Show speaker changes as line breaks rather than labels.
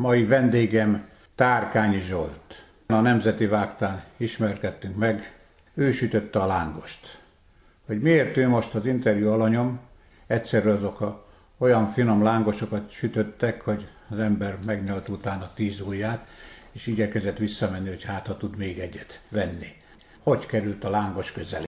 Mai vendégem Tárkány Zsolt. A Nemzeti Vágtán ismerkedtünk meg, ő sütötte a lángost. Hogy miért ő most az interjú alanyom, egyszerű azok a olyan finom lángosokat sütöttek, hogy az ember megnyalt utána tíz ujját, és igyekezett visszamenni, hogy hát ha tud még egyet venni. Hogy került a lángos közelé?